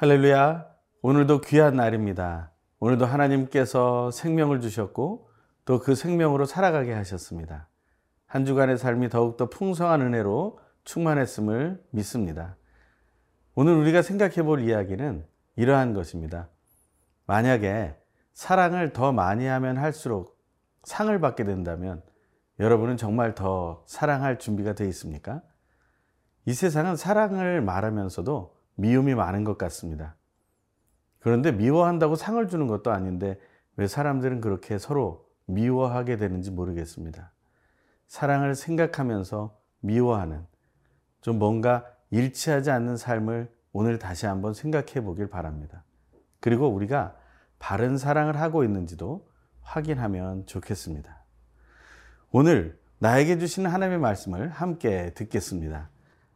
할렐루야. 오늘도 귀한 날입니다. 오늘도 하나님께서 생명을 주셨고 또 그 생명으로 살아가게 하셨습니다. 한 주간의 삶이 더욱더 풍성한 은혜로 충만했음을 믿습니다. 오늘 우리가 생각해 볼 이야기는 이러한 것입니다. 만약에 사랑을 더 많이 하면 할수록 상을 받게 된다면 여러분은 정말 더 사랑할 준비가 되어 있습니까? 이 세상은 사랑을 말하면서도 미움이 많은 것 같습니다. 그런데 미워한다고 상을 주는 것도 아닌데 왜 사람들은 그렇게 서로 미워하게 되는지 모르겠습니다. 사랑을 생각하면서 미워하는 좀 뭔가 일치하지 않는 삶을 오늘 다시 한번 생각해 보길 바랍니다. 그리고 우리가 바른 사랑을 하고 있는지도 확인하면 좋겠습니다. 오늘 나에게 주시는 하나님의 말씀을 함께 듣겠습니다.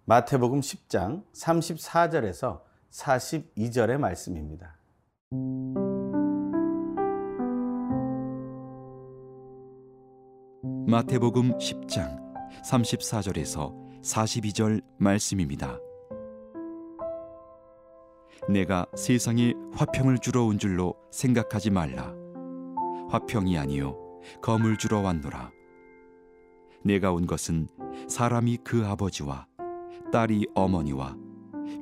마태복음 10장 34절에서 42절의 말씀입니다. 마태복음 10장 34절에서 42절 말씀입니다. 내가 세상에 화평을 주러 온 줄로 생각하지 말라. 화평이 아니요 검을 주러 왔노라. 내가 온 것은 사람이 그 아버지와 딸이 어머니와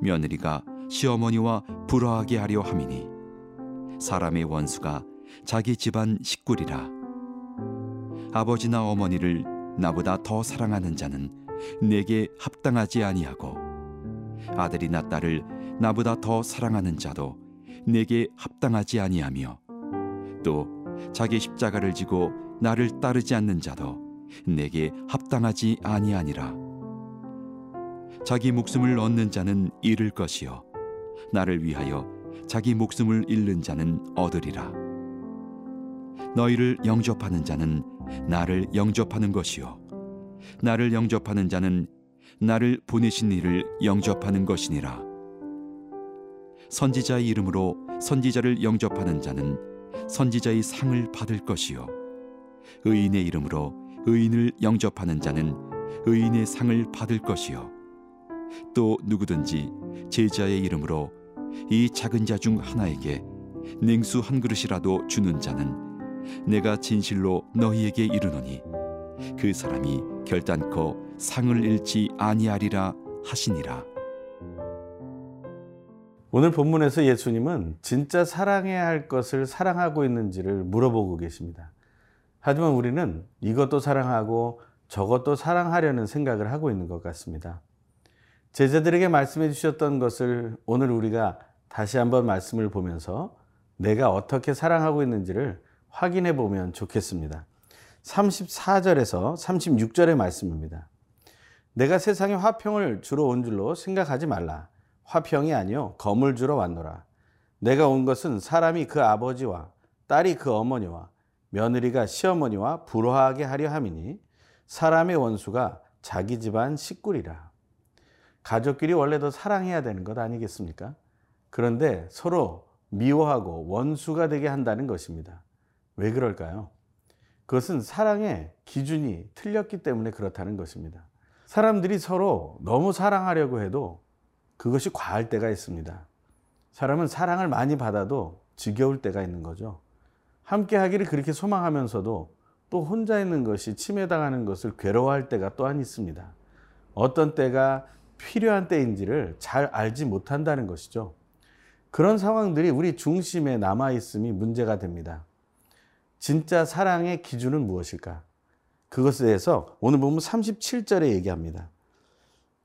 며느리가 시어머니와 불화하게 하려 함이니 사람의 원수가 자기 집안 식구리라. 아버지나 어머니를 나보다 더 사랑하는 자는 내게 합당하지 아니하고 아들이나 딸을 나보다 더 사랑하는 자도 내게 합당하지 아니하며 또 자기 십자가를 지고 나를 따르지 않는 자도 내게 합당하지 아니하니라 자기 목숨을 얻는 자는 잃을 것이요. 나를 위하여 자기 목숨을 잃는 자는 얻으리라. 너희를 영접하는 자는 나를 영접하는 것이요. 나를 영접하는 자는 나를 보내신 이를 영접하는 것이니라. 선지자의 이름으로 선지자를 영접하는 자는 선지자의 상을 받을 것이요. 의인의 이름으로 의인을 영접하는 자는 의인의 상을 받을 것이요 또 누구든지 제자의 이름으로 이 작은 자 중 하나에게 냉수 한 그릇이라도 주는 자는 내가 진실로 너희에게 이르노니 그 사람이 결단코 상을 잃지 아니하리라 하시니라. 오늘 본문에서 예수님은 진짜 사랑해야 할 것을 사랑하고 있는지를 물어보고 계십니다. 하지만 우리는 이것도 사랑하고 저것도 사랑하려는 생각을 하고 있는 것 같습니다. 제자들에게 말씀해 주셨던 것을 오늘 우리가 다시 한번 말씀을 보면서 내가 어떻게 사랑하고 있는지를 확인해 보면 좋겠습니다. 34절에서 36절의 말씀입니다. 내가 세상에 화평을 주러 온 줄로 생각하지 말라. 화평이 아니요 검을 주러 왔노라. 내가 온 것은 사람이 그 아버지와 딸이 그 어머니와 며느리가 시어머니와 불화하게 하려 함이니 사람의 원수가 자기 집안 식구리라. 가족끼리 원래 더 사랑해야 되는 것 아니겠습니까? 그런데 서로 미워하고 원수가 되게 한다는 것입니다. 왜 그럴까요? 그것은 사랑의 기준이 틀렸기 때문에 그렇다는 것입니다. 사람들이 서로 너무 사랑하려고 해도 그것이 과할 때가 있습니다. 사람은 사랑을 많이 받아도 지겨울 때가 있는 거죠. 함께 하기를 그렇게 소망하면서도 또 혼자 있는 것이 침해당하는 것을 괴로워할 때가 또한 있습니다. 어떤 때가 필요한 때인지를 잘 알지 못한다는 것이죠. 그런 상황들이 우리 중심에 남아 있음이 문제가 됩니다. 진짜 사랑의 기준은 무엇일까? 그것에 대해서 오늘 보면 37절에 얘기합니다.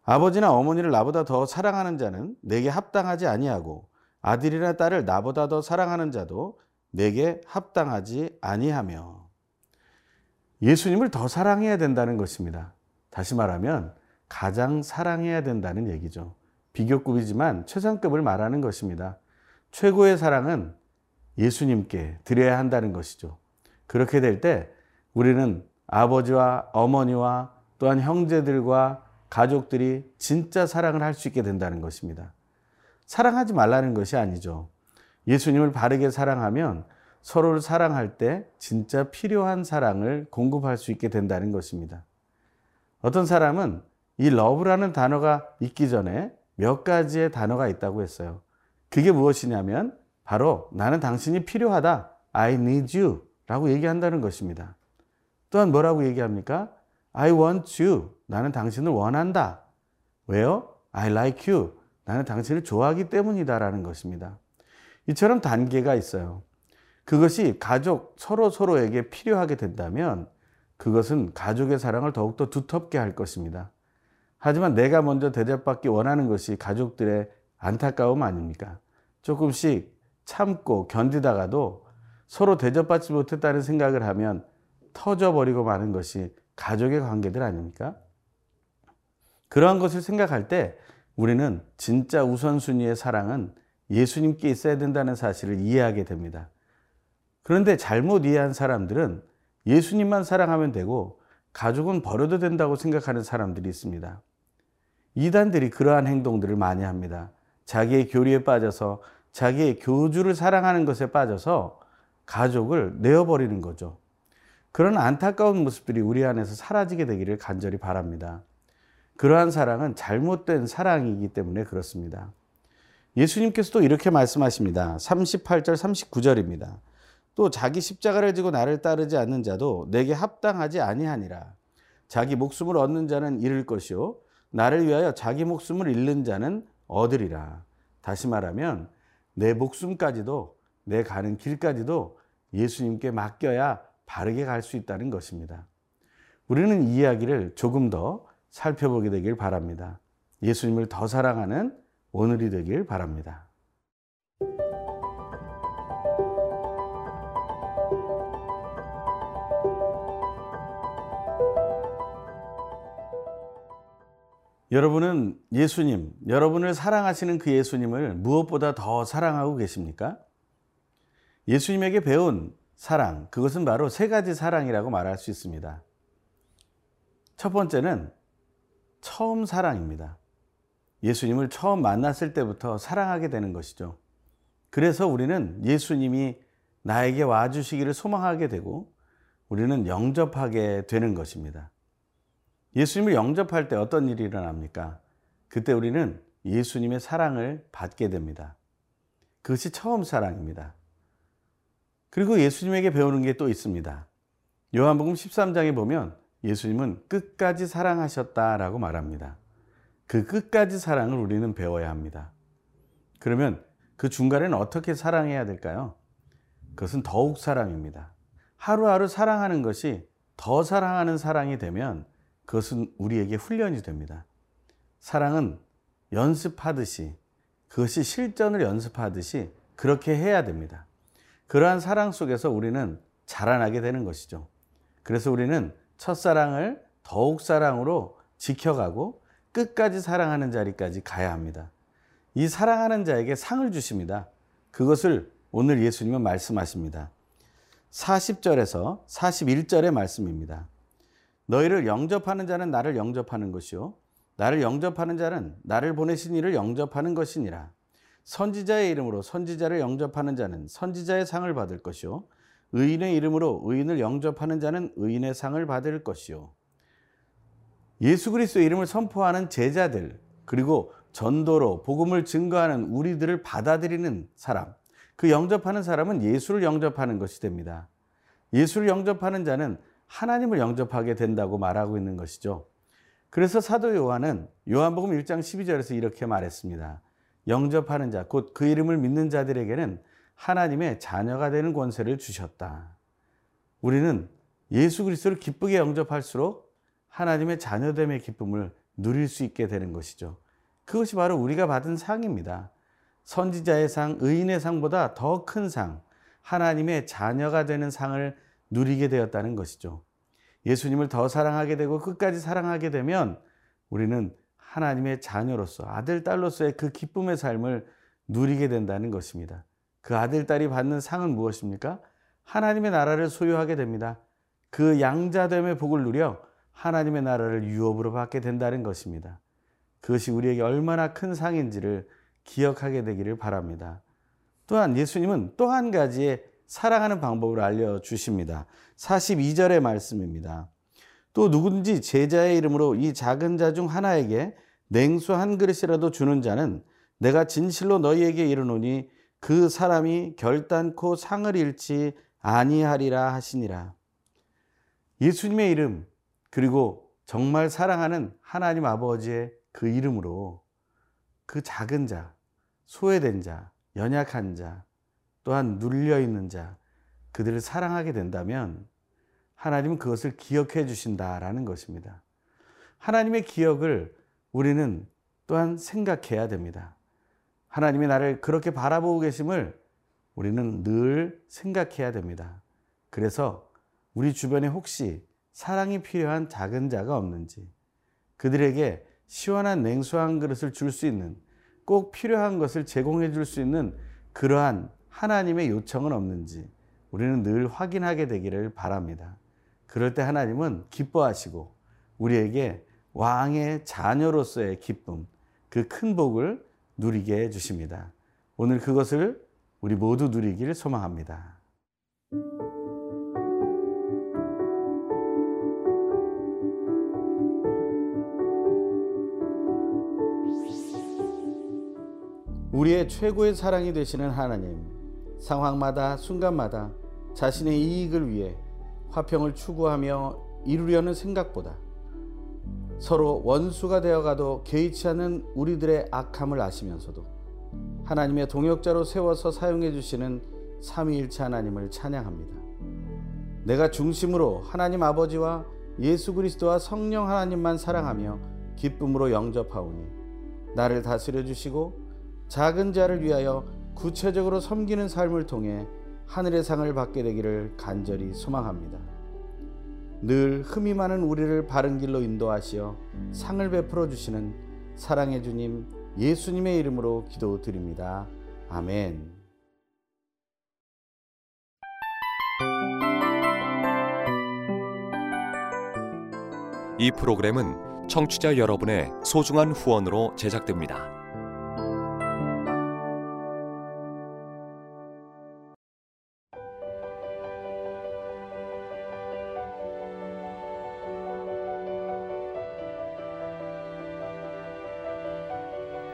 아버지나 어머니를 나보다 더 사랑하는 자는 내게 합당하지 아니하고 아들이나 딸을 나보다 더 사랑하는 자도 내게 합당하지 아니하며 예수님을 더 사랑해야 된다는 것입니다. 다시 말하면 가장 사랑해야 된다는 얘기죠. 비교급이지만 최상급을 말하는 것입니다. 최고의 사랑은 예수님께 드려야 한다는 것이죠. 그렇게 될 때 우리는 아버지와 어머니와 또한 형제들과 가족들이 진짜 사랑을 할 수 있게 된다는 것입니다. 사랑하지 말라는 것이 아니죠. 예수님을 바르게 사랑하면 서로를 사랑할 때 진짜 필요한 사랑을 공급할 수 있게 된다는 것입니다. 어떤 사람은 이 러브라는 단어가 있기 전에 몇 가지의 단어가 있다고 했어요. 그게 무엇이냐면 바로 나는 당신이 필요하다. I need you. 라고 얘기한다는 것입니다. 또한 뭐라고 얘기합니까? I want you. 나는 당신을 원한다. 왜요? I like you. 나는 당신을 좋아하기 때문이다 라는 것입니다. 이처럼 단계가 있어요. 그것이 가족 서로 서로에게 필요하게 된다면 그것은 가족의 사랑을 더욱더 두텁게 할 것입니다. 하지만 내가 먼저 대접받기 원하는 것이 가족들의 안타까움 아닙니까? 조금씩 참고 견디다가도 서로 대접받지 못했다는 생각을 하면 터져버리고 마는 것이 가족의 관계들 아닙니까? 그러한 것을 생각할 때 우리는 진짜 우선순위의 사랑은 예수님께 있어야 된다는 사실을 이해하게 됩니다. 그런데 잘못 이해한 사람들은 예수님만 사랑하면 되고 가족은 버려도 된다고 생각하는 사람들이 있습니다. 이단들이 그러한 행동들을 많이 합니다. 자기의 교리에 빠져서 자기의 교주를 사랑하는 것에 빠져서 가족을 내어버리는 거죠. 그런 안타까운 모습들이 우리 안에서 사라지게 되기를 간절히 바랍니다. 그러한 사랑은 잘못된 사랑이기 때문에 그렇습니다. 예수님께서도 이렇게 말씀하십니다. 38절, 39절입니다. 또 자기 십자가를 지고 나를 따르지 않는 자도 내게 합당하지 아니하니라. 자기 목숨을 얻는 자는 잃을 것이요 나를 위하여 자기 목숨을 잃는 자는 얻으리라. 다시 말하면 내 목숨까지도 내 가는 길까지도 예수님께 맡겨야 바르게 갈 수 있다는 것입니다. 우리는 이 이야기를 조금 더 살펴보게 되길 바랍니다. 예수님을 더 사랑하는 오늘이 되길 바랍니다. 여러분은 예수님, 여러분을 사랑하시는 그 예수님을 무엇보다 더 사랑하고 계십니까? 예수님에게 배운 사랑, 그것은 바로 세 가지 사랑이라고 말할 수 있습니다. 첫 번째는 처음 사랑입니다. 예수님을 처음 만났을 때부터 사랑하게 되는 것이죠. 그래서 우리는 예수님이 나에게 와주시기를 소망하게 되고 우리는 영접하게 되는 것입니다. 예수님을 영접할 때 어떤 일이 일어납니까? 그때 우리는 예수님의 사랑을 받게 됩니다. 그것이 처음 사랑입니다. 그리고 예수님에게 배우는 게 또 있습니다. 요한복음 13장에 보면 예수님은 끝까지 사랑하셨다라고 말합니다. 그 끝까지 사랑을 우리는 배워야 합니다. 그러면 그 중간에는 어떻게 사랑해야 될까요? 그것은 더욱 사랑입니다. 하루하루 사랑하는 것이 더 사랑하는 사랑이 되면 그것은 우리에게 훈련이 됩니다. 사랑은 연습하듯이 그것이 실전을 연습하듯이 그렇게 해야 됩니다. 그러한 사랑 속에서 우리는 자라나게 되는 것이죠. 그래서 우리는 첫사랑을 더욱 사랑으로 지켜가고 끝까지 사랑하는 자리까지 가야 합니다. 이 사랑하는 자에게 상을 주십니다. 그것을 오늘 예수님은 말씀하십니다. 40절에서 41절의 말씀입니다. 너희를 영접하는 자는 나를 영접하는 것이요 나를 영접하는 자는 나를 보내신 이를 영접하는 것이니라. 선지자의 이름으로 선지자를 영접하는 자는 선지자의 상을 받을 것이요 의인의 이름으로 의인을 영접하는 자는 의인의 상을 받을 것이요 예수 그리스도의 이름을 선포하는 제자들 그리고 전도로 복음을 증거하는 우리들을 받아들이는 사람 그 영접하는 사람은 예수를 영접하는 것이 됩니다. 예수를 영접하는 자는 하나님을 영접하게 된다고 말하고 있는 것이죠. 그래서 사도 요한은 요한복음 1장 12절에서 이렇게 말했습니다. 영접하는 자, 곧 그 이름을 믿는 자들에게는 하나님의 자녀가 되는 권세를 주셨다. 우리는 예수 그리스도를 기쁘게 영접할수록 하나님의 자녀됨의 기쁨을 누릴 수 있게 되는 것이죠. 그것이 바로 우리가 받은 상입니다. 선지자의 상, 의인의 상보다 더 큰 상, 하나님의 자녀가 되는 상을 누리게 되었다는 것이죠. 예수님을 더 사랑하게 되고 끝까지 사랑하게 되면 우리는 하나님의 자녀로서 아들, 딸로서의 그 기쁨의 삶을 누리게 된다는 것입니다. 그 아들, 딸이 받는 상은 무엇입니까? 하나님의 나라를 소유하게 됩니다. 그 양자됨의 복을 누려 하나님의 나라를 유업으로 받게 된다는 것입니다. 그것이 우리에게 얼마나 큰 상인지를 기억하게 되기를 바랍니다. 또한 예수님은 또 한 가지의 사랑하는 방법을 알려주십니다. 42절의 말씀입니다. 또 누군지 제자의 이름으로 이 작은 자 중 하나에게 냉수 한 그릇이라도 주는 자는 내가 진실로 너희에게 이르노니 그 사람이 결단코 상을 잃지 아니하리라 하시니라. 예수님의 이름 그리고 정말 사랑하는 하나님 아버지의 그 이름으로 그 작은 자, 소외된 자, 연약한 자, 또한 눌려 있는 자, 그들을 사랑하게 된다면 하나님은 그것을 기억해 주신다라는 것입니다. 하나님의 기억을 우리는 또한 생각해야 됩니다. 하나님이 나를 그렇게 바라보고 계심을 우리는 늘 생각해야 됩니다. 그래서 우리 주변에 혹시 사랑이 필요한 작은 자가 없는지, 그들에게 시원한 냉수 한 그릇을 줄 수 있는 꼭 필요한 것을 제공해 줄 수 있는 그러한 하나님의 요청은 없는지 우리는 늘 확인하게 되기를 바랍니다. 그럴 때 하나님은 기뻐하시고 우리에게 왕의 자녀로서의 기쁨, 그 큰 복을 누리게 해 주십니다. 오늘 그것을 우리 모두 누리기를 소망합니다. 우리의 최고의 사랑이 되시는 하나님, 상황마다 순간마다 자신의 이익을 위해 화평을 추구하며 이루려는 생각보다 서로 원수가 되어가도 개의치 않는 우리들의 악함을 아시면서도 하나님의 동역자로 세워서 사용해 주시는 삼위일체 하나님을 찬양합니다. 내가 중심으로 하나님 아버지와 예수 그리스도와 성령 하나님만 사랑하며 기쁨으로 영접하오니 나를 다스려 주시고 작은 자를 위하여 구체적으로 섬기는 삶을 통해 하늘의 상을 받게 되기를 간절히 소망합니다. 늘 흠이 많은 우리를 바른 길로 인도하시어 상을 베풀어 주시는 사랑의 주님 예수님의 이름으로 기도드립니다. 아멘. 이 프로그램은 청취자 여러분의 소중한 후원으로 제작됩니다.